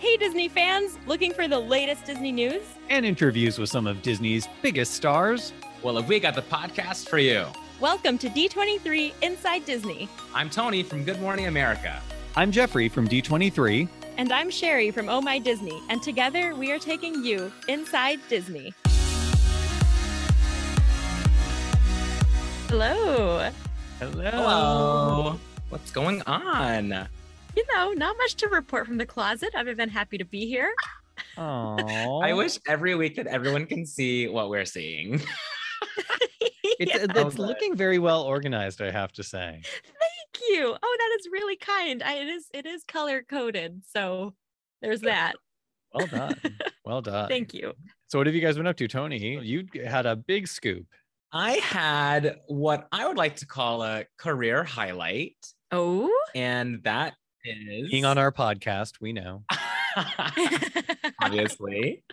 Hey, Disney fans! Looking for the latest Disney news? And interviews with some of Disney's biggest stars. Well, if we got the podcast for you. Welcome to D23 Inside Disney. I'm Tony from Good Morning America. I'm Jeffrey from D23. And I'm Sherry from Oh My Disney. And together we are taking you inside Disney. Hello. Hello. Hello. What's going on? You know, not much to report from the closet other than happy to be here. Aww. I wish every week that everyone can see what we're seeing. It's, Yeah. it's Okay. looking very well organized, I have to say. Thank you. Oh, that is really kind. I, it is it is color coded. So there's that. Well done. Well done. Thank you. So, what have you guys been up to, Tony? You had a big scoop. I had what I would like to call a career highlight, Oh. and that is Being on our podcast, we know. obviously.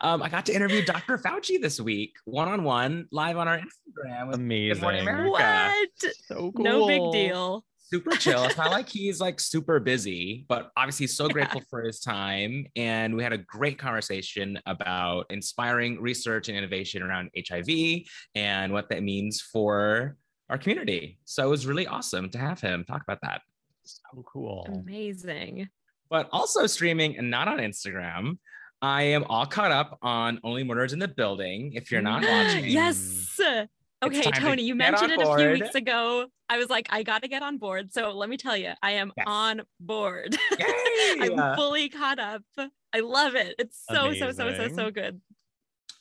Um, I got to interview Dr. Fauci this week, one on one, live on our Instagram. with Good Morning Amazing. What? So cool. No big deal. super chill. It's not like he's like super busy, but obviously he's so Yeah. grateful for his time. And we had a great conversation about inspiring research and innovation around HIV and what that means for our community. So it was really awesome to have him talk about that. So cool. Amazing. But also streaming and not on Instagram. I am all caught up on Only Murders in the Building. If you're not watching, yes. Okay, Tony, you mentioned on it a few weeks ago. I was like, I got to get on board. So let me tell you, I am Yes. on board. I'm fully caught up. I love it. It's so, so, so, so, so good.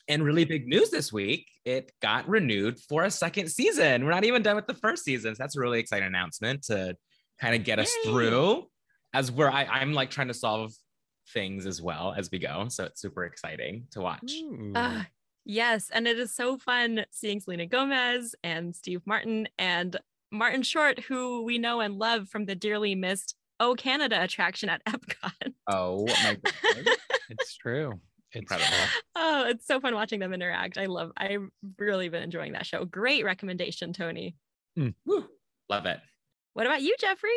And really big news this week, it got renewed for a second season. We're not even done with the first season. So that's a really exciting announcement to kind of get us through as we're I, I'm like trying to solve things as well as we go. So it's super exciting to watch. Ooh. Ah, yes. And it is so fun seeing Selena Gomez and Steve Martin and Martin Short, who we know and love from the dearly missed Oh Canada attraction at Epcot. Oh my goodness. it's true. It's Incredible. true. Oh, it's so fun watching them interact. I love, I've really been enjoying that show. Great recommendation, Tony. Woo. Love it. What about you, Jeffrey?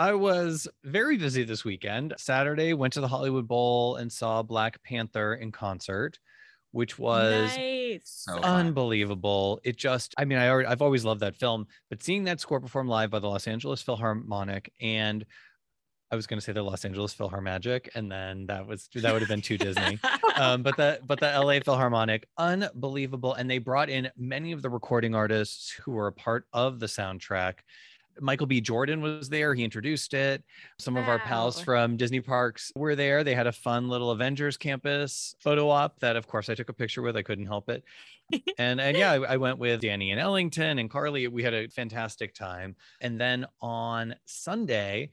I was very busy this weekend. Saturday, went to the Hollywood Bowl and saw Black Panther in concert, which was nice. So unbelievable. It just, I mean, I already, I've always loved that film, but seeing that score performed live by the Los Angeles Philharmonic and I was going to say the Los Angeles Philharmagic, and then that was that would have been too Disney. Um, but the but the LA Philharmonic, unbelievable, and they brought in many of the recording artists who were a part of the soundtrack. Michael B. Jordan was there. He introduced it. Some of our pals from Disney parks were there. They had a fun little Avengers campus photo op that, of course, I took a picture with. I couldn't help it. and and yeah, I, I went with Danny and Ellington and Carly. We had a fantastic time. And then on Sunday,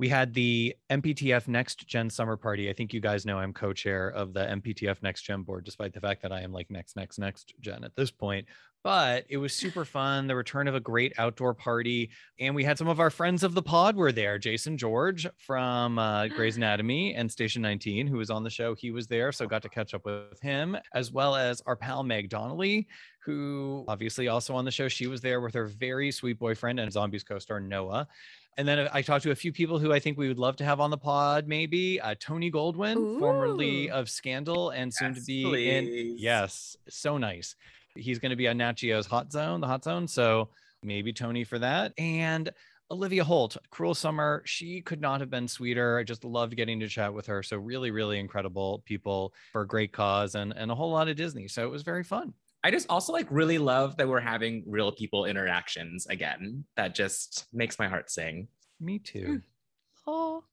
we had the MPTF Next Gen Summer Party. I think you guys know I'm co-chair of the MPTF Next Gen board, despite the fact that I am like next, next, next gen at this point. But it was super fun. The return of a great outdoor party, and we had some of our friends of the pod were there. Jason George from uh, Grey's Anatomy and Station 19, who was on the show, he was there, so got to catch up with him, as well as our pal Meg Donnelly, who obviously also on the show. She was there with her very sweet boyfriend and Zombies co-star Noah. And then I talked to a few people who I think we would love to have on the pod, maybe uh, Tony Goldwyn, formerly of Scandal and soon to Yes, be in. Yes, so nice. He's going to be on Nat Geo's Hot Zone, the Hot Zone. So maybe Tony for that. And Olivia Holt, Cruel Summer. She could not have been sweeter. I just loved getting to chat with her. So really, really incredible people for a great cause and, and a whole lot of Disney. So it was very fun. I just also like really love that we're having real people interactions again. That just makes my heart sing. Me too. Oh.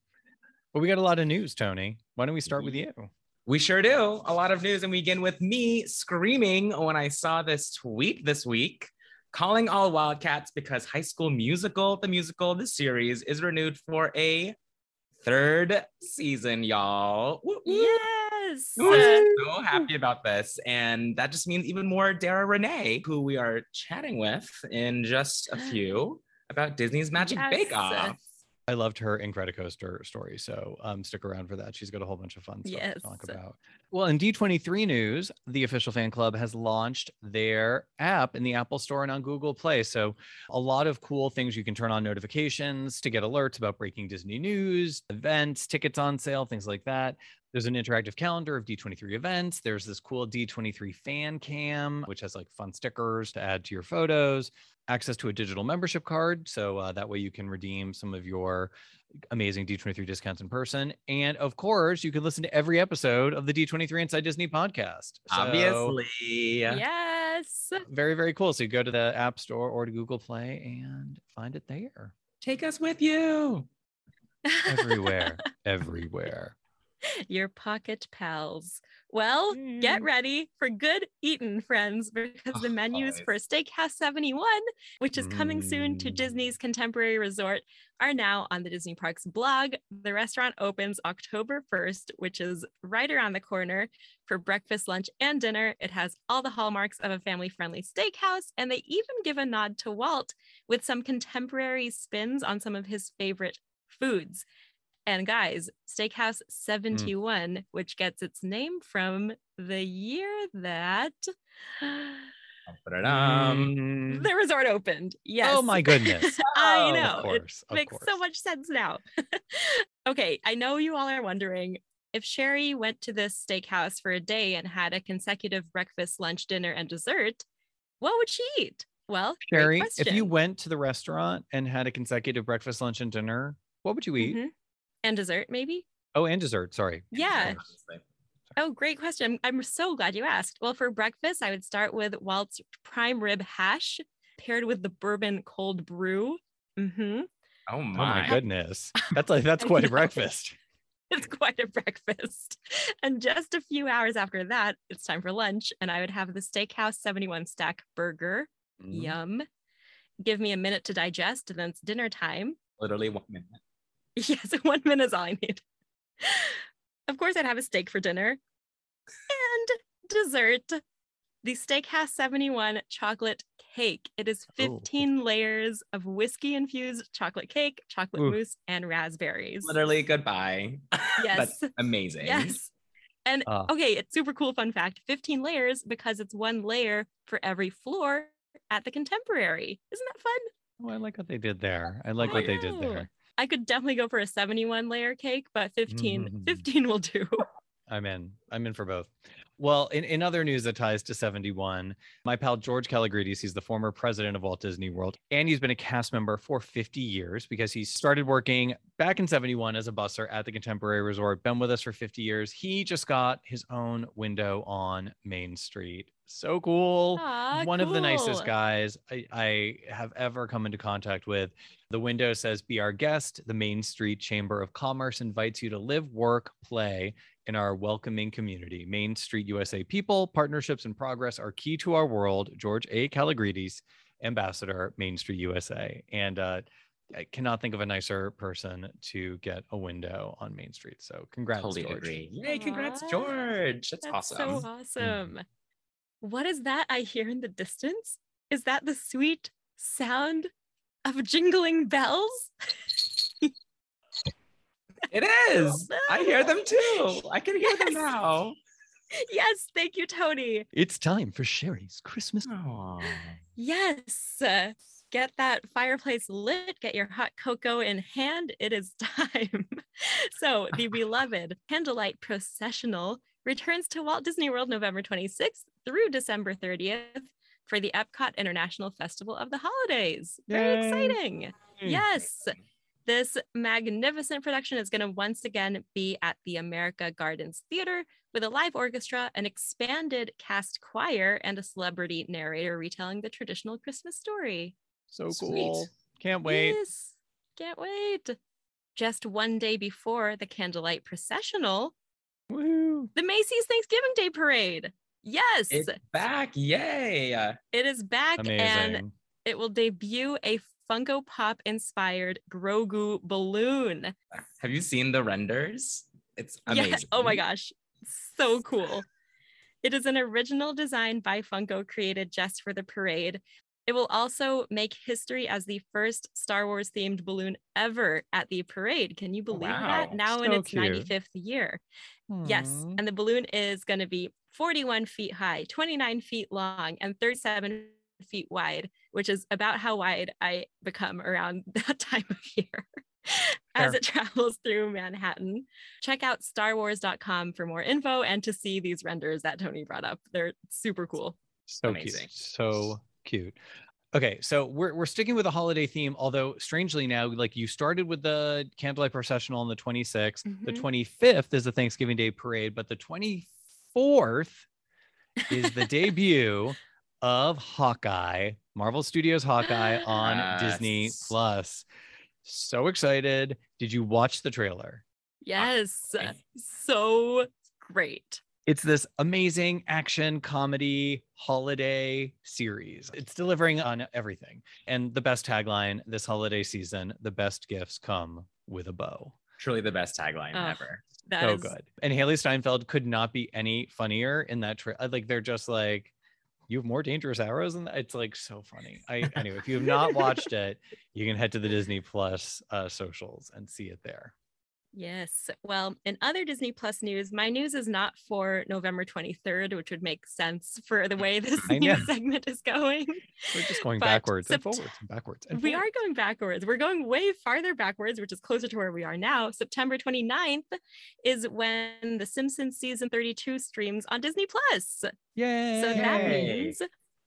But we got a lot of news, Tony. Why don't we start with mm-hmm. you? We sure do. A lot of news, and we begin with me screaming when I saw this tweet this week, calling all Wildcats because High School Musical, the musical, the series, is renewed for a third season, y'all. Yes. I'm so happy about this. And that just means even more Dara Renee, who we are chatting with in just a few about Disney's Magic Yes. Bake Off. I loved her Incredicoaster story. So um, stick around for that. She's got a whole bunch of fun stuff Yes. to talk about. Well, in D23 news, the official fan club has launched their app in the Apple Store and on Google Play. So a lot of cool things. You can turn on notifications to get alerts about breaking Disney news, events, tickets on sale, things like that. There's an interactive calendar of D23 events. There's this cool D23 fan cam, which has like fun stickers to add to your photos, access to a digital membership card. So uh, that way you can redeem some of your amazing D23 discounts in person. And of course, you can listen to every episode of the D23 Inside Disney podcast. So, Obviously. Yes. Very, very cool. So you go to the App Store or to Google Play and find it there. Take us with you. Everywhere. everywhere. Your pocket pals. Well, get Mm. ready for good eating, friends, because the Oh, menus always. for Steakhouse 71, which is coming soon to Mm. Disney's Contemporary Resort, are now on the Disney Parks blog. The restaurant opens October 1st, which is right around the corner for breakfast, lunch, and dinner. It has all the hallmarks of a family friendly steakhouse, and they even give a nod to Walt with some contemporary spins on some of his favorite foods. And guys, Steakhouse 71, which gets its name from the year that Ba-da-dum. Mm. the resort opened. Yes. Oh my goodness. I Oh, know. Of It course. Of makes course. so much sense now. okay, I know you all are wondering if Sherry went to this steakhouse for a day and had a consecutive breakfast, lunch, dinner, and dessert, what would she eat? Well, Sherry, if you went to the restaurant and had a consecutive breakfast, lunch, and dinner, what would you eat? Mhm. And dessert, maybe? Oh, and dessert. Sorry. Yeah. Oh, great question. I'm I'm so glad you asked. Well, for breakfast, I would start with Walt's prime rib hash paired with the bourbon cold brew. Mm-hmm. Oh Oh my. my goodness. That's like that's quite a breakfast. It's quite a breakfast. And just a few hours after that, it's time for lunch, and I would have the Steakhouse 71 stack burger. Mm. Yum. Give me a minute to digest, and then it's dinner time. Literally one minute. Yes, one minute is all I need. Of course, I'd have a steak for dinner and dessert. The Steakhouse 71 chocolate cake. It is Oh. 15 layers of whiskey infused chocolate cake, chocolate Ooh. mousse, and raspberries. Literally goodbye. Yes. That's amazing. Yes. And Ah. okay, it's super cool fun fact 15 layers because it's one layer for every floor at the contemporary. Isn't that fun? Oh, I like what they did there. I like I what they did there. I could definitely go for a 71 layer cake, but 15, Mm. 15 will do. I'm in. I'm in for both. Well, in, in other news that ties to 71, my pal George Kalogridis, he's the former president of Walt Disney World, and he's been a cast member for 50 years because he started working back in 71 as a busser at the Contemporary Resort, been with us for 50 years. He just got his own window on Main Street. So cool. Aw, One of the nicest guys I, I have ever come into contact with. The window says, Be our guest. The Main Street Chamber of Commerce invites you to live, work, play in our welcoming community. Main Street USA people, partnerships, and progress are key to our world. George A. Kalogridis, Ambassador, Main Street USA. And uh, I cannot think of a nicer person to get a window on Main Street. So congrats, Totally George. agree. Yay, congrats, Aw, George. That's, awesome. That's awesome. so awesome. What is that I hear in the distance? Is that the sweet sound of jingling bells? It is. I hear them too. I can hear them now. yes, thank you, Tony. It's time for Sherry's Christmas. Aw. Yes. uh, Get that fireplace lit, get your hot cocoa in hand. It is time. so, the beloved Candlelight Processional returns to Walt Disney World November 26th through December 30th for the Epcot International Festival of the Holidays. Very Yay. exciting. Yes. This magnificent production is going to once again be at the America Gardens Theater with a live orchestra, an expanded cast choir, and a celebrity narrator retelling the traditional Christmas story. So Sweet. cool. Can't wait. Yes, can't wait. Just one day before the Candlelight Processional, Woo. the Macy's Thanksgiving Day Parade. Yes, It's back. Yay. it is back and it will debut a Funko Pop inspired Grogu balloon. Have you seen the renders? It's amazing. Yes. Oh my gosh. So cool. It is an original design by Funko created just for the parade. It will also make history as the first Star Wars themed balloon ever at the parade. Can you oh, believe wow. that? Now in its cute. 95th year. Yes. And the balloon is going to be 41 feet high, 29 feet long, and 37 feet wide, which is about how wide I become around that time of year as it travels through Manhattan. Check out starwars.com for more info and to see these renders that Tony brought up. They're super cool. So Amazing. cute. So cute. Okay, so we're we're sticking with the holiday theme, although strangely now, like you started with the candlelight processional on the 26th. The Mhm. 25th is the Thanksgiving Day parade, but the 24th is the debut of Hawkeye, Marvel Studios Hawkeye on Disney Plus. So excited. Did you watch the trailer? Yes. I- So great. It's this amazing action comedy holiday series. It's delivering on everything. And the best tagline this holiday season the best gifts come with a bow. Truly the best tagline Oh. ever. So is- good. And Hailee Steinfeld could not be any funnier in that. Tra- like, they're just like, you have more dangerous arrows and it's like so funny. I anyway, if you have not watched it, you can head to the Disney Plus uh, socials and see it there. Yes. Well, in other Disney Plus news, my news is not for November 23rd, which would make sense for the way this news segment is going. We're just going But backwards and forwards and backwards. And we are going backwards. We're going way farther backwards, which is closer to where we are now. September 29th is when The Simpsons season 32 streams on Disney Plus. Yay. So that means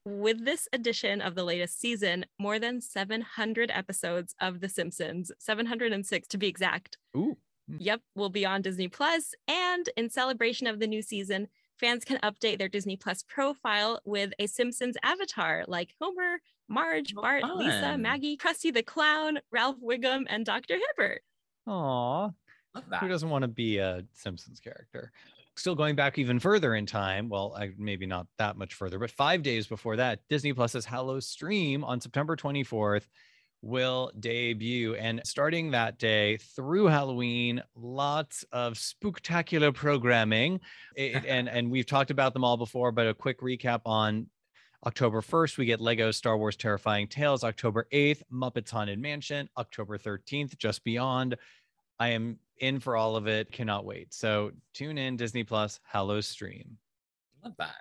with this edition of the latest season, more than 700 episodes of The Simpsons, 706 to be exact, Ooh. Mm. Yep, will be on Disney Plus. And in celebration of the new season, fans can update their Disney Plus profile with a Simpsons avatar like Homer, Marge, Oh, Bart, Lisa. Maggie, Krusty the Clown, Ralph Wiggum, and Dr. Hibbert. Aw. Who doesn't want to be a Simpsons character? Still going back even further in time. Well, I, maybe not that much further, but five days before that, Disney Plus's Hallow Stream on September 24th will debut. And starting that day through Halloween, lots of spectacular programming. It- and, and we've talked about them all before, but a quick recap on October 1st, we get Lego Star Wars Terrifying Tales. October 8th, Muppets Haunted Mansion. October 13th, Just Beyond. I am in for all of it. Cannot wait. So tune in Disney Plus, Hallow Stream. Love that.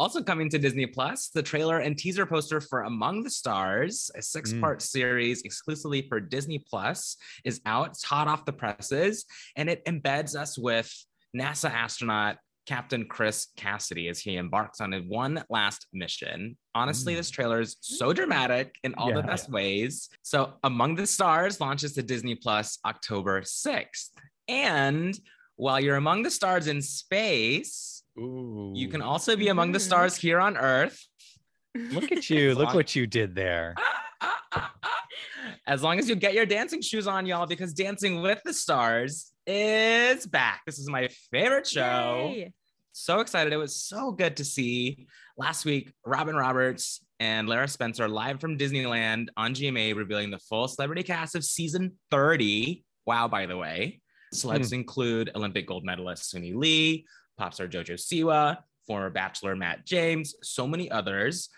Also coming to Disney Plus, the trailer and teaser poster for Among the Stars, a six-part series exclusively for Disney Plus, is out. It's hot off the presses, and it embeds us with NASA astronaut Captain Chris Cassidy as he embarks on one last mission. Honestly, Mm. this trailer is so dramatic in all the Yeah. best ways. So, Among the Stars launches to Disney Plus October 6th. And while you're among the stars in space, Ooh. you can also be among the stars here on Earth. look at you. look what you did there. As long as you get your dancing shoes on, y'all, because Dancing with the Stars is back. This is my favorite show. Yay. So excited. It was so good to see last week Robin Roberts and Lara Spencer live from Disneyland on GMA revealing the full celebrity cast of season 30. Wow, by the way. Celebs hmm. include Olympic gold medalist Suni Lee, pop star JoJo Siwa, former bachelor Matt James, so many others.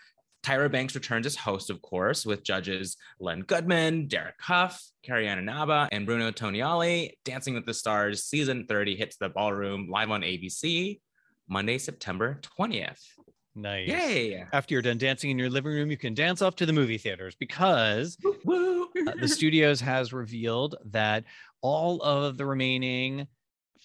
Tyra Banks returns as host, of course, with judges Len Goodman, Derek Hough, Carrie Naba, and Bruno Tonioli. Dancing with the Stars season 30 hits the ballroom live on ABC Monday, September 20th. Nice. Yay! After you're done dancing in your living room, you can dance off to the movie theaters because uh, the studios has revealed that all of the remaining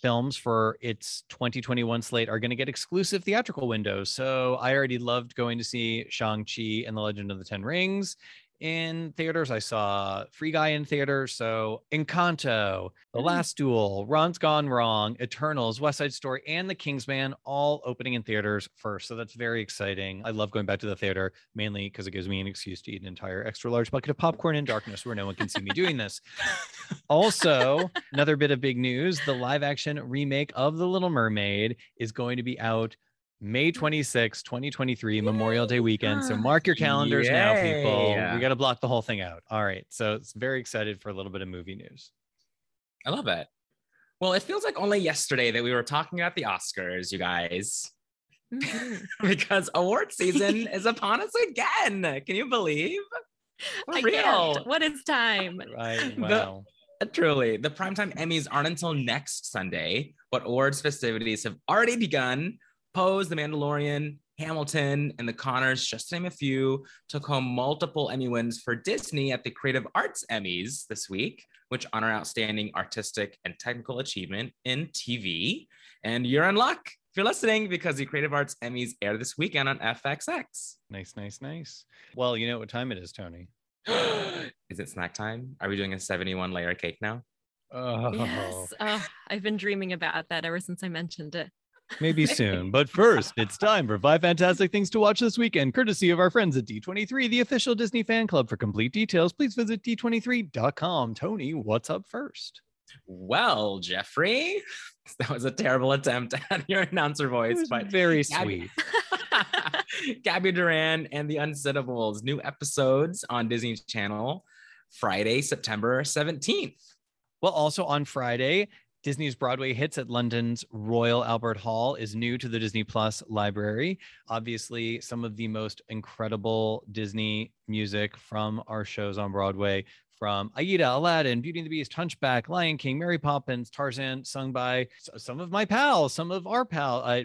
films for its 2021 slate are going to get exclusive theatrical windows. So I already loved going to see Shang-Chi and the Legend of the Ten Rings in theaters. I saw Free Guy in theaters. So Encanto, The Mm. Last Duel, Ron's Gone Wrong, Eternals, West Side Story, and The Kingsman all opening in theaters first. So that's very exciting. I love going back to the theater mainly because it gives me an excuse to eat an entire extra large bucket of popcorn in darkness where no one can see me doing this. Also, another bit of big news the live action remake of The Little Mermaid is going to be out May 26, 2023, Memorial Day weekend. So mark your calendars now, people. Yay. We got to block the whole thing out. All right. So it's very excited for a little bit of movie news. I love it. Well, it feels like only yesterday that we were talking about the Oscars, you guys. Mhm. because award season is upon us again. Can you believe? For I real. can't. What is time? Right. The- Wow. Uh, Truly, the primetime Emmys aren't until next Sunday, but awards festivities have already begun. Pose, The Mandalorian, Hamilton, and The Connors, just to name a few, took home multiple Emmy wins for Disney at the Creative Arts Emmys this week, which honor outstanding artistic and technical achievement in TV. And you're in luck if you're listening because the Creative Arts Emmys air this weekend on FXX. Nice, nice, nice. Well, you know what time it is, Tony. Is it snack time? Are we doing a 71 layer cake now? Oh, Yes. Oh, I've been dreaming about that ever since I mentioned it. Maybe soon. But first, it's time for five fantastic things to watch this weekend, courtesy of our friends at D23, the official Disney fan club. For complete details, please visit d23.com. Tony, what's up first? Well, Jeffrey, that was a terrible attempt at your announcer It voice, was but very Gabby- sweet. Gabby Duran and the Unsittables, new episodes on Disney Channel, Friday, September 17th. Well, also on Friday, Disney's Broadway Hits at London's Royal Albert Hall is new to the Disney Plus library. Obviously, some of the most incredible Disney music from our shows on Broadway, from Aida, Aladdin, Beauty and the Beast, Hunchback, Lion King, Mary Poppins, Tarzan, sung by some of my pals, some of our pal, uh,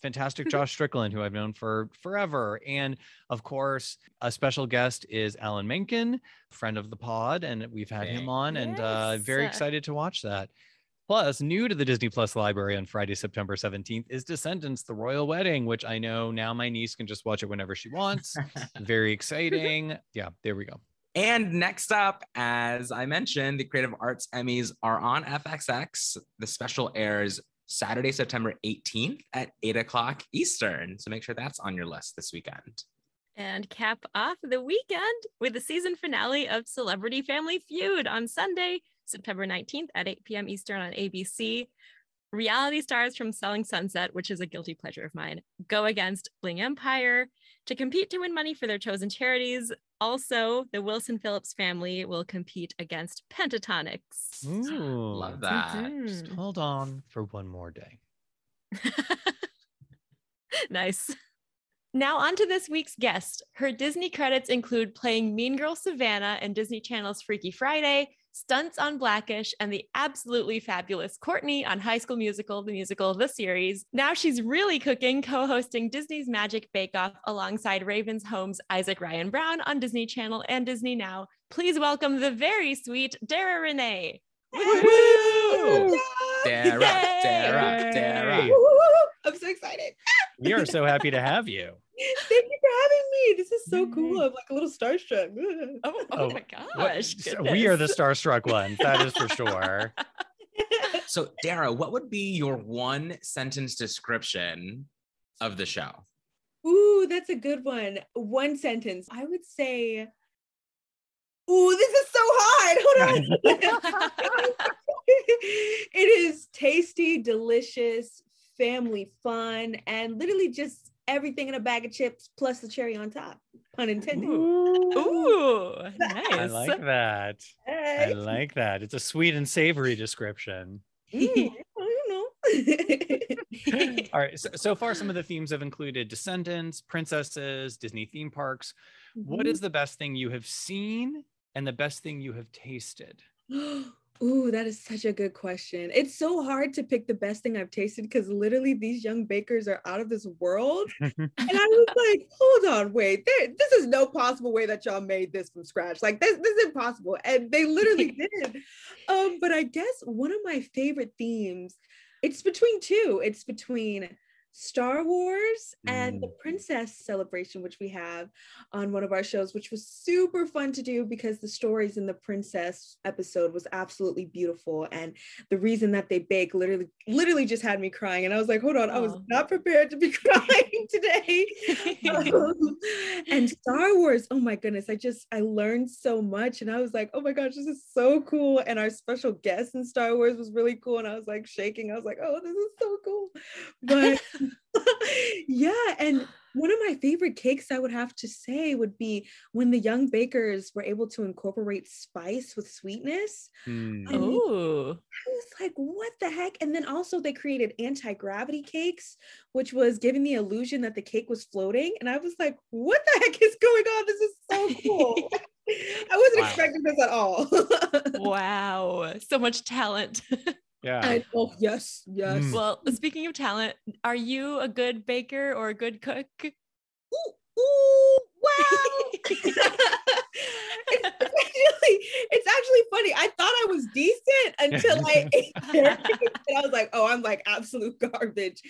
fantastic Josh Strickland, who I've known for forever. And of course, a special guest is Alan Menken, friend of the pod, and we've had him on, and uh, very excited to watch that. Plus, new to the Disney Plus library on Friday, September 17th is Descendants, the Royal Wedding, which I know now my niece can just watch it whenever she wants. Very exciting. Yeah, there we go. And next up, as I mentioned, the Creative Arts Emmys are on FXX. The special airs Saturday, September 18th at 8 o'clock Eastern. So make sure that's on your list this weekend. and cap off the weekend with the season finale of Celebrity Family Feud on Sunday, September 19th at 8 p.m. Eastern on ABC. Reality stars from Selling Sunset, which is a guilty pleasure of mine, go against Bling Empire to compete to win money for their chosen charities. Also, the Wilson Phillips family will compete against Pentatonix. Ooh, Love that. Just Mhm. hold on for one more day. nice. Now, on to this week's guest. Her Disney credits include playing Mean Girl Savannah in Disney Channel's Freaky Friday, stunts on Blackish, and the absolutely fabulous Courtney on High School Musical, the musical, of the series. Now she's really cooking, co hosting Disney's Magic Bake Off alongside Ravens Home's Isaac Ryan Brown on Disney Channel and Disney Now. Please welcome the very sweet Dara Renee. Woo! Dara, Dara, Dara. I'm so excited. We are so happy to have you. Thank you for having me. This is so cool. Mm-hmm. I'm like a little starstruck. Oh, oh, Oh, my gosh. so we are the goodness. starstruck ones, that is for sure. So, Dara, what would be your one sentence description of the show? Ooh, that's a good one. One sentence. I would say, Ooh, this is so hard. Hold on. it is tasty, delicious, family fun, and literally just everything in a bag of chips plus the cherry on top. Pun intended. Ooh, nice. I like that. I like that. It's a sweet and savory description. Mm, I don't know. All right. So, so far, some of the themes have included descendants, princesses, Disney theme parks. What Mm-hmm. is the best thing you have seen and the best thing you have tasted? Ooh, that is such a good question. It's so hard to pick the best thing I've tasted because literally these young bakers are out of this world. And I was like, hold on, wait, there, this is no possible way that y'all made this from scratch. Like this, this is impossible. And they literally did. Um, but I guess one of my favorite themes, it's between two. It's between Star Wars and the Mm. princess celebration, which we have on one of our shows, which was super fun to do because the stories in the princess episode was absolutely beautiful. And the reason that they bake literally, literally just had me crying. And I was like, hold on, I was not prepared to be crying today. Um, and Star Wars, oh my goodness, I just I learned so much. And I was like, oh my gosh, this is so cool. And our special guest in Star Wars was really cool. And I was like shaking. I was like, oh, this is so cool. But yeah, and One of my favorite cakes, I would have to say, would be when the young bakers were able to incorporate spice with sweetness. Hmm. I mean, Ooh. I was like, what the heck? And then also they created anti-gravity cakes, which was giving the illusion that the cake was floating. And I was like, what the heck is going on? This is so cool. I wasn't Wow. expecting this at all. Wow. So much talent. Yeah. I, oh, yes, yes. Mm. well, speaking of talent, are you a good baker or a good cook? Ooh, ooh, wow. it's actually it's actually funny. I thought I was decent until I ate and I was like, oh, I'm like absolute garbage.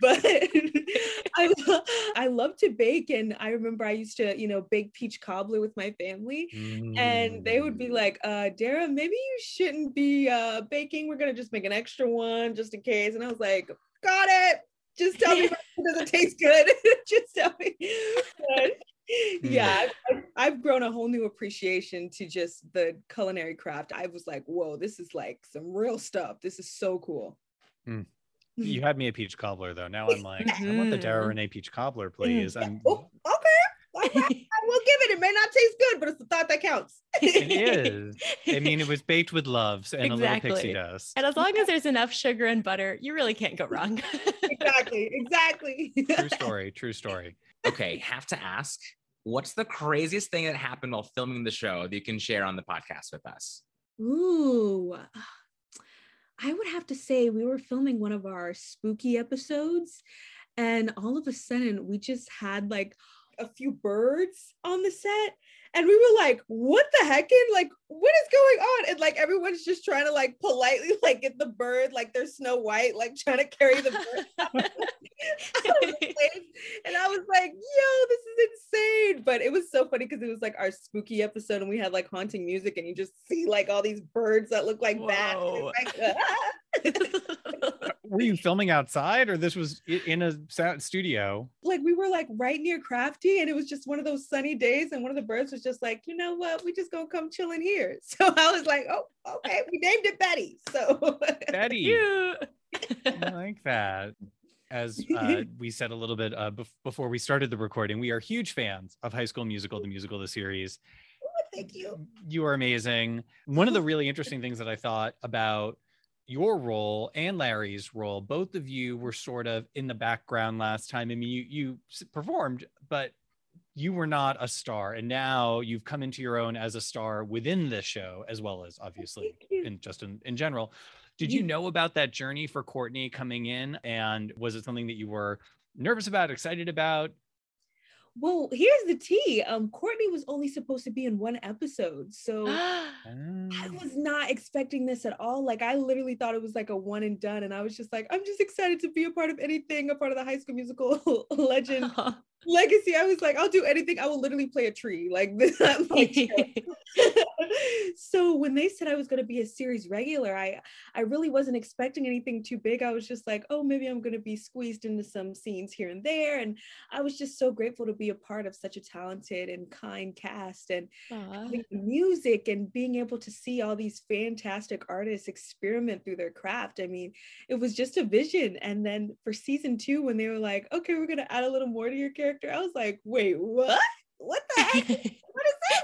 But I lo- I love to bake, and I remember I used to you know bake peach cobbler with my family. And they would be Mm. like, uh, Dara, maybe you shouldn't be uh, baking. We're gonna just make an extra one just in case. And I was like, got it. Just tell me it doesn't taste good? just tell me. But, yeah, I've, I've- grown a whole new appreciation to just the culinary craft. I was like, whoa, this is like some real stuff. This is so cool. You had me a peach cobbler though. Now I'm like, I want the Dara Mhm. Renee peach cobbler, please. I'm, Oh, okay. I will give it. It may not taste good, but it's thought that counts. it is. I mean, it was baked with loves and a little Exactly. pixie dust. And as long as there's enough sugar and butter, you really can't go wrong. exactly. Exactly. True story. True story. Okay, have to ask, what's the craziest thing that happened while filming the show that you can share on the podcast with us? Ooh. I would have to say we were filming one of our spooky episodes and all of a sudden we just had like a few birds on the set and we were like what the heck and like what is going on and like everyone's just trying to like politely like get the bird like they're snow white like trying to carry the bird out of the place. and i was like yo this is insane but it was so funny because it was like our spooky episode and we had like haunting music and you just see like all these birds that look like bats Whoa. it's like, ah. Were you filming outside or this was in a sound studio? like we were like right near crafty and it was just one of those sunny days and one of the birds was just like you know what we just gonna come chill in here so i was like oh okay we named it betty so Betty. Cute. I like that. As uh, we said a little bit uh, bef- before we started the recording, we are huge fans of High School Musical, the musical, the series. thank you You are amazing. One of the really interesting things that I thought about your role and Larry's role, both of you were sort of in the background last time. I mean, you you performed, but you were not a star, and now you've come into your own as a star within the show, as well as oh, obviously Thank you. in just in, in general. Did you know about that journey for Courtney coming in, and was it something that you were nervous about, excited about? Well here's the tea. Um courtney was only supposed to be in one episode so I was not expecting this at all. Like I literally thought it was like a one and done, and I was just like, I'm just excited to be a part of anything, a part of the High School Musical legend legacy. I was like, I'll do anything. I will literally play a tree. Like this. Like, so when they said I was going to be a series regular, I I really wasn't expecting anything too big. I was just like, oh, maybe I'm going to be squeezed into some scenes here and there, and I was just so grateful to be a part of such a talented and kind cast and Aw. having the music and being able to see all these fantastic artists experiment through their craft. I mean, it was just a vision. And then for season two, when they were like, okay, we're gonna add a little more to your character, I was like, wait, what? What the heck? what is this?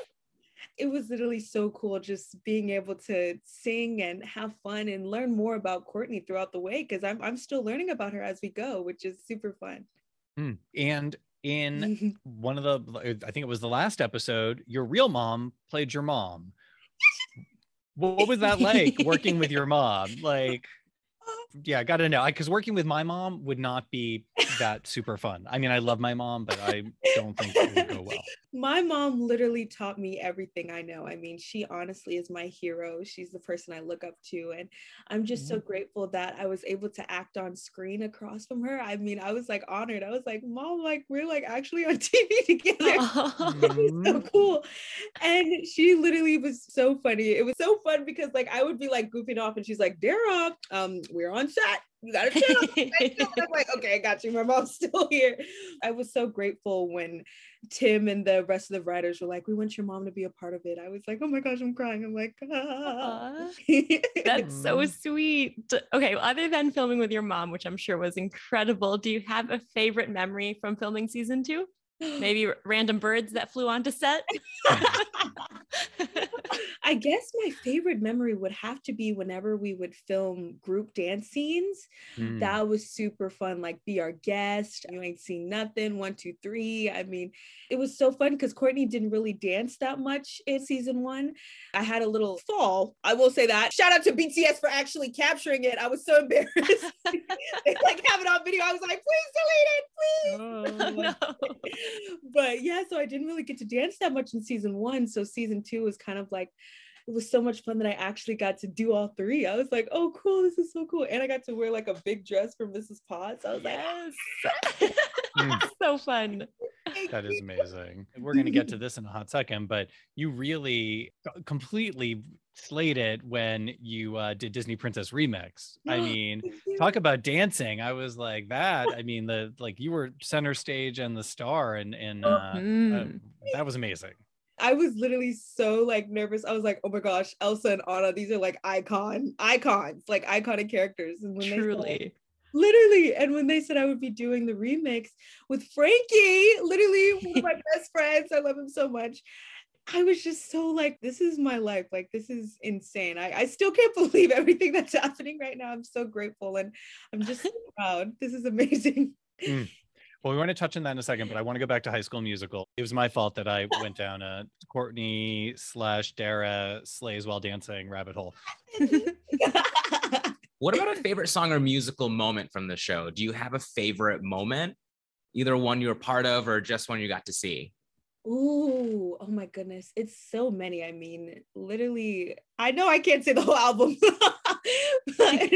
It was literally so cool just being able to sing and have fun and learn more about Courtney throughout the way because I'm I'm still learning about her as we go, which is super fun. Mm. And in one of the i think it was the last episode your real mom played your mom what was that like working with your mom like yeah i gotta know because working with my mom would not be that super fun. I mean i love my mom but i don't think it would go well my mom literally taught me everything I know. I mean, she honestly is my hero. She's the person I look up to. And I'm just so grateful that I was able to act on screen across from her. I mean, I was like honored. I was like, Mom, like, we're like actually on TV together. So cool. And she literally was so funny. It was so fun because like I would be like goofing off and she's like, Dara, um, we're on set. You gotta chill. I'm like, okay, I got you. My mom's still here. I was so grateful when Tim and the rest of the writers were like, we want your mom to be a part of it. I was like, oh my gosh, I'm crying. I'm like, ah. That's so sweet. Okay, well, other than filming with your mom, which I'm sure was incredible, do you have a favorite memory from filming season two? Maybe random birds that flew onto set? I guess my favorite memory would have to be whenever we would film group dance scenes. Mm. That was super fun. Like, be our guest. You ain't seen nothing. One, two, three. I mean, it was so fun because Courtney didn't really dance that much in season one. I had a little fall. I will say that. Shout out to BTS for actually capturing it. I was so embarrassed. they like have it on video. I was like, please delete it, please. Oh, no. but yeah, so I didn't really get to dance that much in season one. So season two was kind of like it was so much fun that I actually got to do all three. I was like, oh, cool, this is so cool. And I got to wear like a big dress for Mrs. Potts. I was yes. like, mm. so fun. That is amazing. We're going to get to this in a hot second, but you really completely slayed it when you uh, did Disney Princess Remix. I mean, talk about dancing. I was like that. I mean, the like you were center stage and the star, and and uh, mm-hmm. uh, that was amazing. I was literally so like nervous. I was like, oh my gosh, Elsa and Anna, these are like icon, icons, like iconic characters. And when Truly. They said, literally, and when they said I would be doing the remix with Frankie, literally one of my best friends, I love him so much. I was just so like, this is my life. Like, this is insane. I, I still can't believe everything that's happening right now. I'm so grateful and I'm just so proud. This is amazing. Mm. Well, we want to touch on that in a second, but I want to go back to High School Musical. It was my fault that I went down a Courtney slash Dara slays while dancing rabbit hole. what about a favorite song or musical moment from the show? Do you have a favorite moment? Either one you're part of or just one you got to see? Ooh, oh my goodness. It's so many. I mean, literally, I know I can't say the whole album, but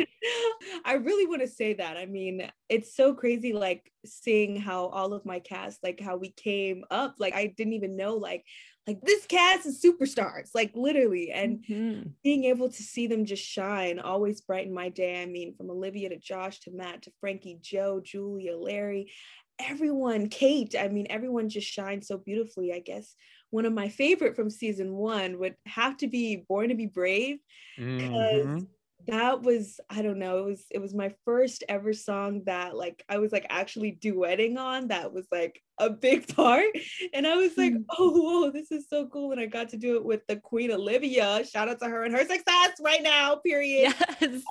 I really want to say that. I mean, it's so crazy, like seeing how all of my cast, like how we came up. Like, I didn't even know, like, like this cast is superstars, like literally, and mm-hmm. being able to see them just shine always brighten my day. I mean, from Olivia to Josh to Matt to Frankie, Joe, Julia, Larry, everyone, Kate, I mean, everyone just shines so beautifully. I guess one of my favorite from season one would have to be Born to Be Brave because mm-hmm. That was, I don't know, it was it was my first ever song that like I was like actually duetting on that was like a big part. And I was like, mm. oh whoa, this is so cool. And I got to do it with the Queen Olivia. Shout out to her and her success right now, period. Yes.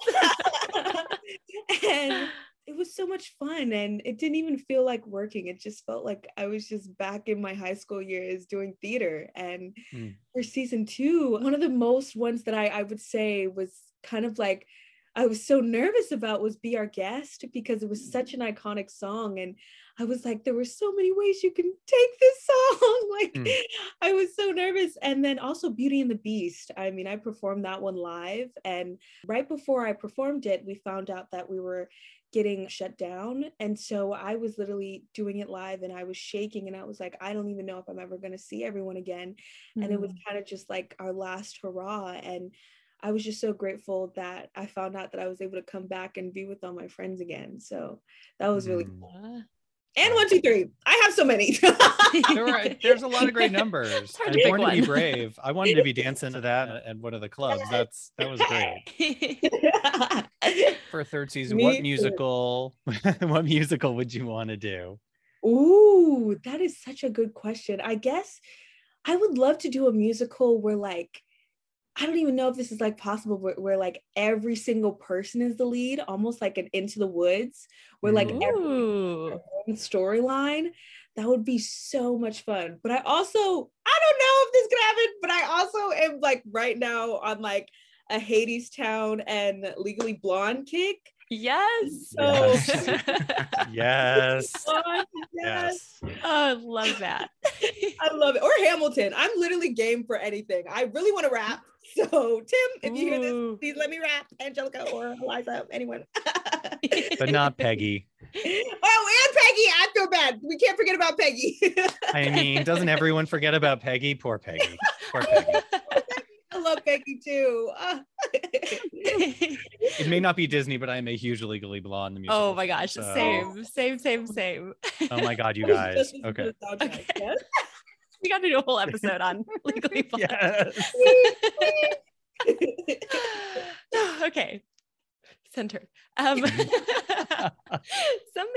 and it was so much fun and it didn't even feel like working it just felt like i was just back in my high school years doing theater and mm. for season two one of the most ones that i i would say was kind of like i was so nervous about was be our guest because it was such an iconic song and i was like there were so many ways you can take this song like mm. i was so nervous and then also beauty and the beast i mean i performed that one live and right before i performed it we found out that we were getting shut down. And so I was literally doing it live and I was shaking and I was like, I don't even know if I'm ever going to see everyone again. Mm-hmm. And it was mm. kind of just like our last hurrah. And I was just so grateful that I found out that I was able to come back and be with all my friends again. So that was really mm-hmm. cool. And one, two, three. I have so many. there were, there's a lot of great numbers. And Born to be brave. I wanted to be dancing to that at one of the clubs. That's that was great. For a third season, Me what musical? what musical would you want to do? Ooh, that is such a good question. I guess I would love to do a musical where like I don't even know if this is like possible where, where, like every single person is the lead, almost like an Into the Woods, where like Ooh. every storyline. That would be so much fun. But I also, I don't know if this could happen, but I also am like right now on like a Hadestown and Legally Blonde kick. Yes. So yes. yes. yes. yes. Oh, I love that. I love it. Or Hamilton. I'm literally game for anything. I really want to rap. So, Tim, if you hear this, please let me rap. Angelica or Eliza, anyone. but not Peggy. Oh, and Peggy. I feel bad. We can't forget about Peggy. I mean, doesn't everyone forget about Peggy? Poor Peggy. Poor Peggy. I love Peggy too. it may not be Disney, but I am a huge Legally Blonde. The oh musical oh my gosh, so- same, same, same, same. Oh my god, you guys. just Okay. the Okay. We got to do a whole episode on legally blonde. Yes. okay. Center. Um, something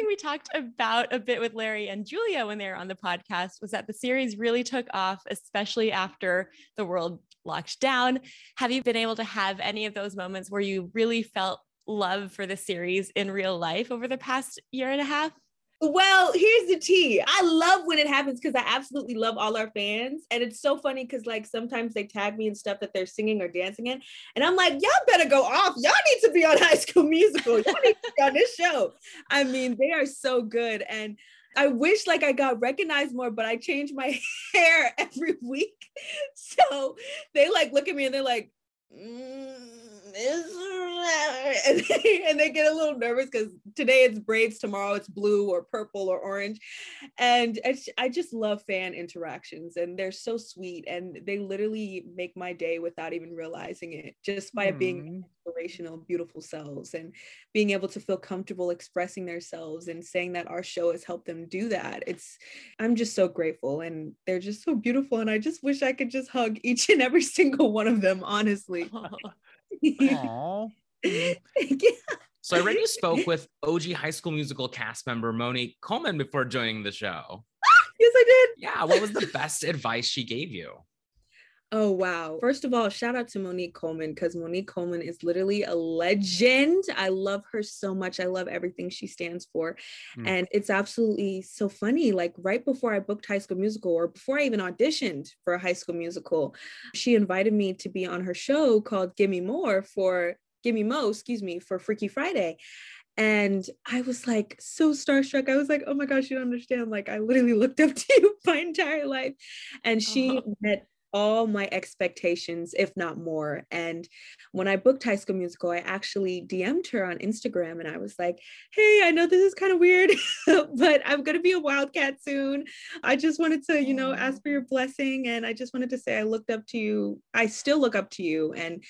we talked about a bit with Larry and Julia when they were on the podcast was that the series really took off, especially after the world locked down. Have you been able to have any of those moments where you really felt love for the series in real life over the past year and a half? Well, here's the tea. I love when it happens because I absolutely love all our fans. And it's so funny because, like, sometimes they tag me and stuff that they're singing or dancing in. And I'm like, y'all better go off. Y'all need to be on High School Musical. Y'all need to be on this show. I mean, they are so good. And I wish like I got recognized more, but I change my hair every week. So they like look at me and they're like, mm, and they, and they get a little nervous because today it's braids, tomorrow it's blue or purple or orange. And it's, I just love fan interactions and they're so sweet and they literally make my day without even realizing it just by being Hmm. inspirational, beautiful selves and being able to feel comfortable expressing themselves and saying that our show has helped them do that. It's, I'm just so grateful and they're just so beautiful. And I just wish I could just hug each and every single one of them, honestly. Yeah. So I read you spoke with OG High School Musical cast member Monique Coleman before joining the show. Yes, I did. Yeah, what was the best advice she gave you? Oh, wow. First of all, shout out to Monique Coleman because Monique Coleman is literally a legend. I love her so much. I love everything she stands for. Mm. And it's absolutely so funny. Like, right before I booked High School Musical, or before I even auditioned for a High School Musical, she invited me to be on her show called Gimme More for Gimme Mo, excuse me, for Freaky Friday. And I was like so starstruck. I was like, oh my gosh, you don't understand. Like, I literally looked up to you my entire life. And she Oh. met all my expectations, if not more. And when I booked High School Musical, I actually DM'd her on Instagram and I was like, hey, I know this is kind of weird, but I'm going to be a Wildcat soon. I just wanted to, you know, ask for your blessing. And I just wanted to say I looked up to you. I still look up to you. And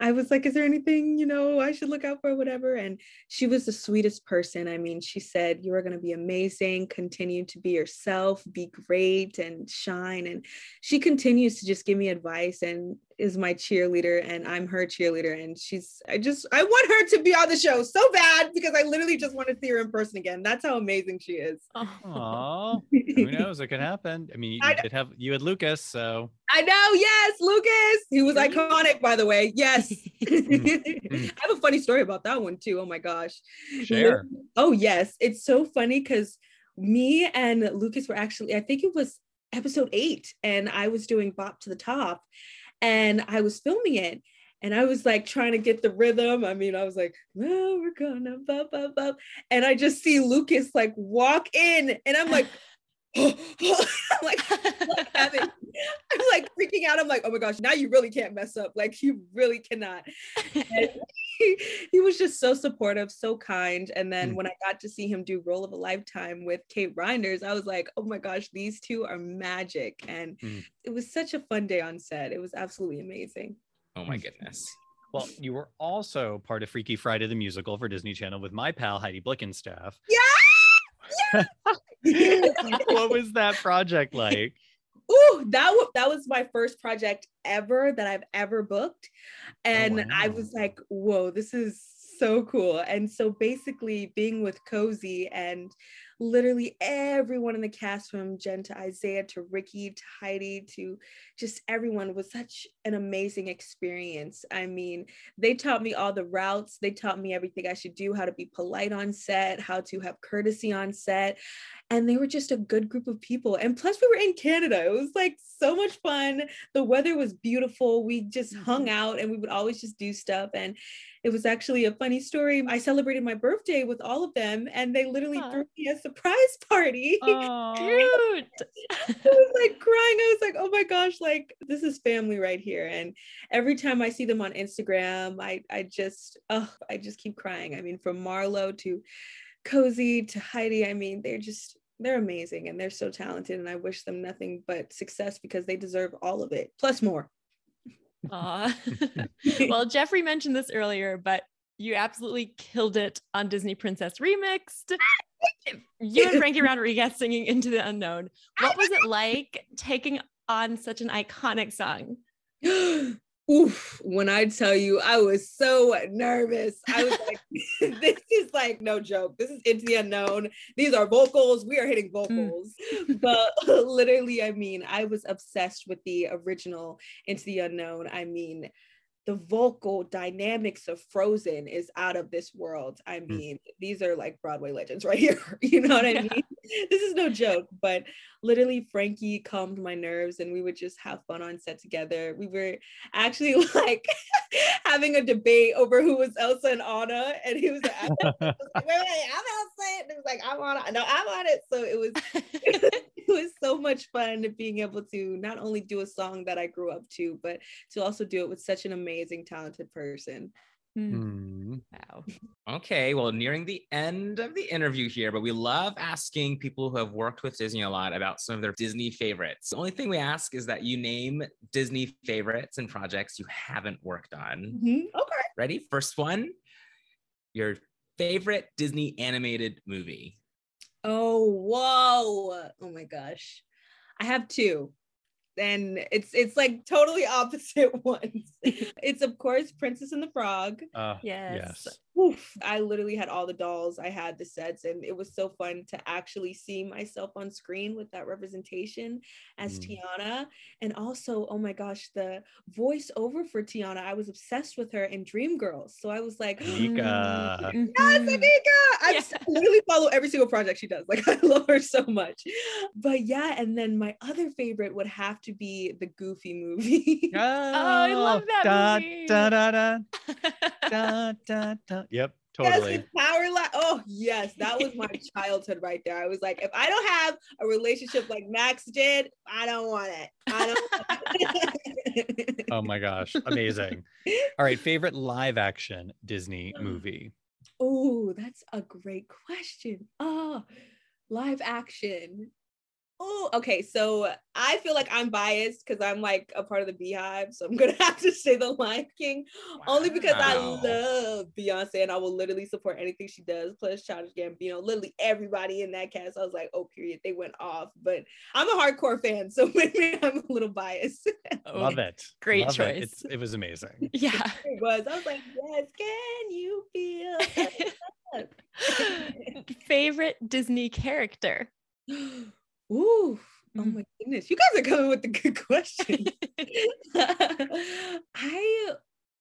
I was like, is there anything, you know, I should look out for, whatever? And she was the sweetest person. I mean, she said, you are going to be amazing, continue to be yourself, be great and shine. And she continues to just give me advice and is my cheerleader and I'm her cheerleader and she's I just I want her to be on the show so bad because I literally just want to see her in person again. That's how amazing she is. Aw. Who knows? It could happen. I mean, you, I did have you had Lucas, so I know, yes, Lucas. He was iconic, by the way. Yes. I have a funny story about that one too. Oh my gosh. share. Oh yes, it's so funny because me and Lucas were actually, I think it was episode eight, and I was doing Bop to the Top, and I was filming it. And I was like trying to get the rhythm. I mean, I was like, we're gonna bop, bop, bop. And I just see Lucas like walk in, and I'm like, I'm like, what happened? I'm like freaking out. I'm like, oh my gosh, now you really can't mess up. Like, you really cannot. He, he was just so supportive, so kind. And then Mm. when I got to see him do Role of a Lifetime with Kate Reinders, I was like, oh my gosh, these two are magic. And Mm. it was such a fun day on set. It was absolutely amazing. Oh my goodness. Well, you were also part of Freaky Friday the musical for Disney Channel with my pal Heidi Blickenstaff. what was that project like? Ooh, that was that was my first project ever that I've ever booked. Oh, and I wow. was like, whoa, this is so cool. And so basically being with Cozi and literally everyone in the cast from Jen to Isaiah to Ricky to Heidi to just everyone was such an amazing experience. I mean, they taught me all the routes, they taught me everything I should do, how to be polite on set, how to have courtesy on set. And they were just a good group of people. And plus, we were in Canada. It was like so much fun. The weather was beautiful. We just hung mm-hmm. out and we would always just do stuff. And it was actually a funny story. I celebrated my birthday with all of them, and they literally threw me a surprise party. Oh, Cute. I was like crying. I was like, oh my gosh, like this is family right here. And every time I see them on Instagram, I I just oh, I just keep crying. I mean, from Marlo to Cozi to Heidi, I mean, they're just they're amazing and they're so talented. And I wish them nothing but success because they deserve all of it, plus more. Aw. well, Jeffrey mentioned this earlier, but you absolutely killed it on Disney Princess Remixed. Ah, you and Frankie Rodriguez singing Into the Unknown. What was it like taking on such an iconic song? Oof, when I tell you, I was so nervous. I was like, this is like no joke. This is into the unknown. These are vocals. We are hitting mm. vocals. But literally, I mean, I was obsessed with the original Into the Unknown. I mean, the vocal dynamics of Frozen is out of this world. I mm. mean, these are like Broadway legends right here. You know what I Yeah. mean? This is no joke, but literally Frankie calmed my nerves and we would just have fun on set together. We were actually like having a debate over who was Elsa and Anna. And he was like, I was like, wait, wait, I'm Elsa. And it was like, I'm it. No, I'm on it. So it was it was so much fun being able to not only do a song that I grew up to, but to also do it with such an amazing, talented person. Mm. Wow. Okay, well, nearing the end of the interview here, but we love asking people who have worked with Disney a lot about some of their Disney favorites. The only thing we ask is that you name Disney favorites and projects you haven't worked on. Okay. Ready? First one, your favorite Disney animated movie. Oh, whoa. Oh my gosh. I have two. And it's it's like totally opposite ones. it's of course Princess and the Frog. Uh, Yes. yes. Oof, I literally had all the dolls, I had the sets, and it was so fun to actually see myself on screen with that representation as Mm. Tiana. And also, oh my gosh, the voiceover for Tiana, I was obsessed with her in Dreamgirls. So I was like, Anika. Yes, Anika! I Yeah. literally follow every single project she does. Like I love her so much. But yeah, and then my other favorite would have to be the Goofy movie. Oh, I love that da, movie. Da, da, da, da, da, da. Yep, totally. Yes, Powerline. Oh yes, that was my childhood right there. I was like, if I don't have a relationship like Max did, I don't want it. I don't. Want it. Oh my gosh, amazing. All right, favorite live action Disney movie. Oh, that's a great question. Oh, live action. Oh, okay. So I feel like I'm biased because I'm like a part of the Beehive. So I'm gonna have to say the Lion King, only because I love Beyonce and I will literally support anything she does. Plus Childish Gambino, literally everybody in that cast. I was like, oh, period. They went off. But I'm a hardcore fan, so maybe I'm a little biased. Love it. great Love It. choice. It's, it was amazing. Yeah. It was. I was like, yes. Can you feel? Favorite Disney character? Ooh, oh Mm. my goodness. You guys are coming with the good questions. I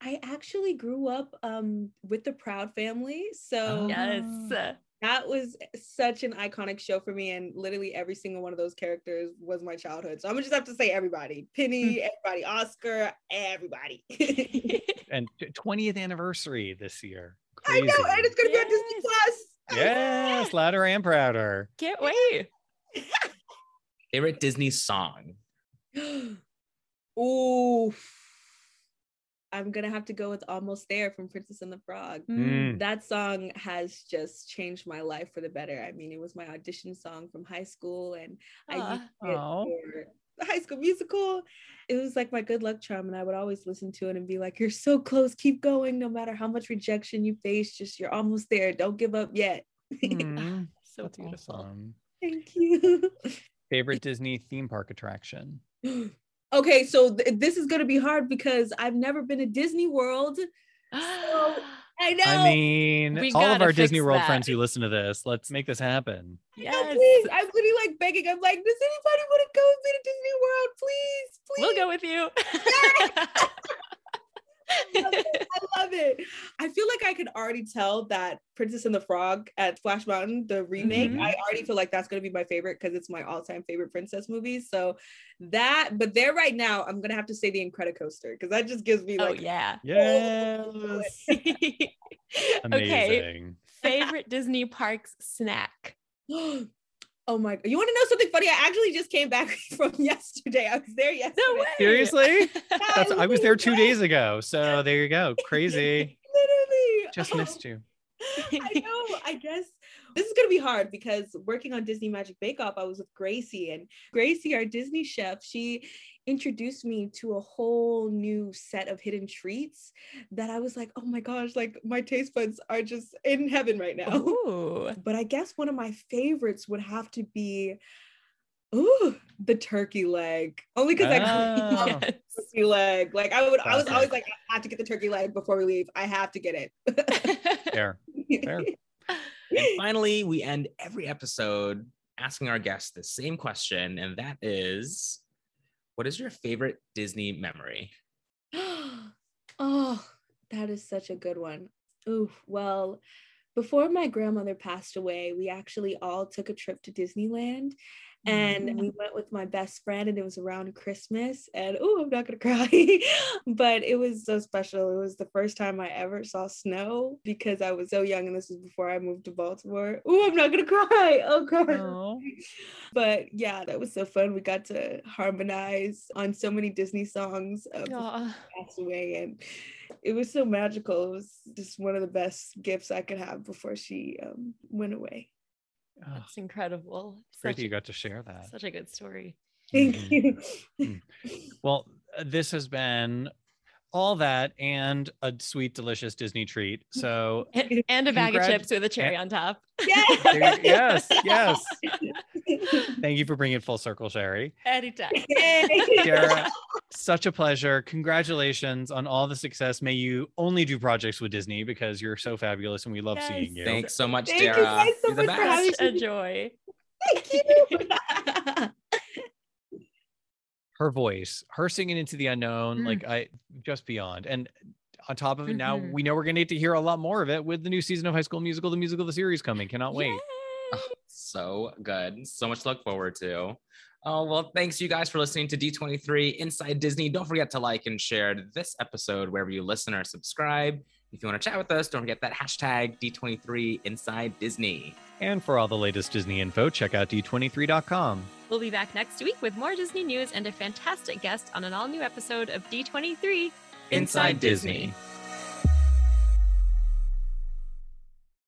I actually grew up um with the Proud family. So yes. that was such an iconic show for me. And literally every single one of those characters was my childhood. So I'm gonna just have to say everybody. Penny, everybody, Oscar, everybody. And 20th anniversary this year. I know, and it's gonna be on Disney Plus. Yes, louder and prouder. Can't wait. Favorite Disney song. Ooh. I'm gonna have to go with Almost There from Princess and the Frog. Mm. That song has just changed my life for the better. I mean, it was my audition song from high school, and I used it Aw. for the high school musical. It was like my good luck charm, and I would always listen to it and be like, You're so close, keep going, no matter how much rejection you face, just you're almost there. Don't give up yet. Mm, So that's beautiful. awesome. Thank you. Favorite Disney theme park attraction. okay, so th- this is gonna be hard because I've never been to Disney World. I know. I mean, We all of our Disney World that. friends who listen to this, let's make this happen. No, yes. please. I'm literally like begging. I'm like, does anybody want to go with me to Disney World? Please, please. We'll go with you. I love it. I love it. I feel like I could already tell that Princess and the Frog at Splash Mountain, the remake, Mhm. I already feel like that's going to be my favorite because it's my all time favorite princess movie. So that, but there right now, I'm going to have to say the Incredicoaster because that just gives me oh like, yeah. Yes. okay. Favorite Disney parks snack. oh my, you want to know something funny? I actually just came back from yesterday. I was there yesterday. No way. Seriously? I was there two days ago. So there you go. Crazy. Literally. Just Oh. missed you. I know. I guess this is gonna be hard because working on Disney Magic Bake Off, I was with Gracie, and Gracie, our Disney chef, she introduced me to a whole new set of hidden treats that I was like, oh my gosh, like my taste buds are just in heaven right now. Ooh. But I guess one of my favorites would have to be ooh, the turkey leg. Only because I Oh. love Yes. turkey leg. Like I would I was always like, I have to get the turkey leg before we leave. I have to get it. Fair. Fair. And finally, we end every episode asking our guests the same question, and that is what is your favorite Disney memory? oh, that is such a good one. Ooh, well, before my grandmother passed away, we actually all took a trip to Disneyland. And we went with my best friend, and it was around Christmas. And oh, I'm not gonna cry, but it was so special. It was the first time I ever saw snow because I was so young, and this was before I moved to Baltimore. Oh, I'm not gonna cry. Oh god. Oh. But yeah, that was so fun. We got to harmonize on so many Disney songs uh, before Aw. she passed away, and it was so magical. It was just one of the best gifts I could have before she um, went away. That's incredible. great that you got to share that. such a good story. Thank Mhm. you. Well, uh, this has been all that and a sweet, delicious Disney treat. So, And, and a bag of chips with a cherry on top. yes, yes. yes. Thank you for bringing it full circle, Sherry. Anytime. Sarah, such a pleasure. Congratulations on all the success. May you only do projects with Disney because you're so fabulous and we love seeing you. Thanks so much, Thank you guys so You're the much for having best. Such a joy. Thank you. Her voice, her singing into the unknown, Mm. like I just beyond. And on top of it, now Mhm. we know we're going to get to hear a lot more of it with the new season of High School Musical, the musical, the series coming. Cannot wait. Yay. So good. So much to look forward to. Oh, well, thanks you guys for listening to D23 Inside Disney. Don't forget to like and share this episode wherever you listen or subscribe. If you want to chat with us, don't forget that hashtag D23 Inside Disney. And for all the latest Disney info, check out d23.com. We'll be back next week with more Disney news and a fantastic guest on an all new episode of D23 Inside Disney.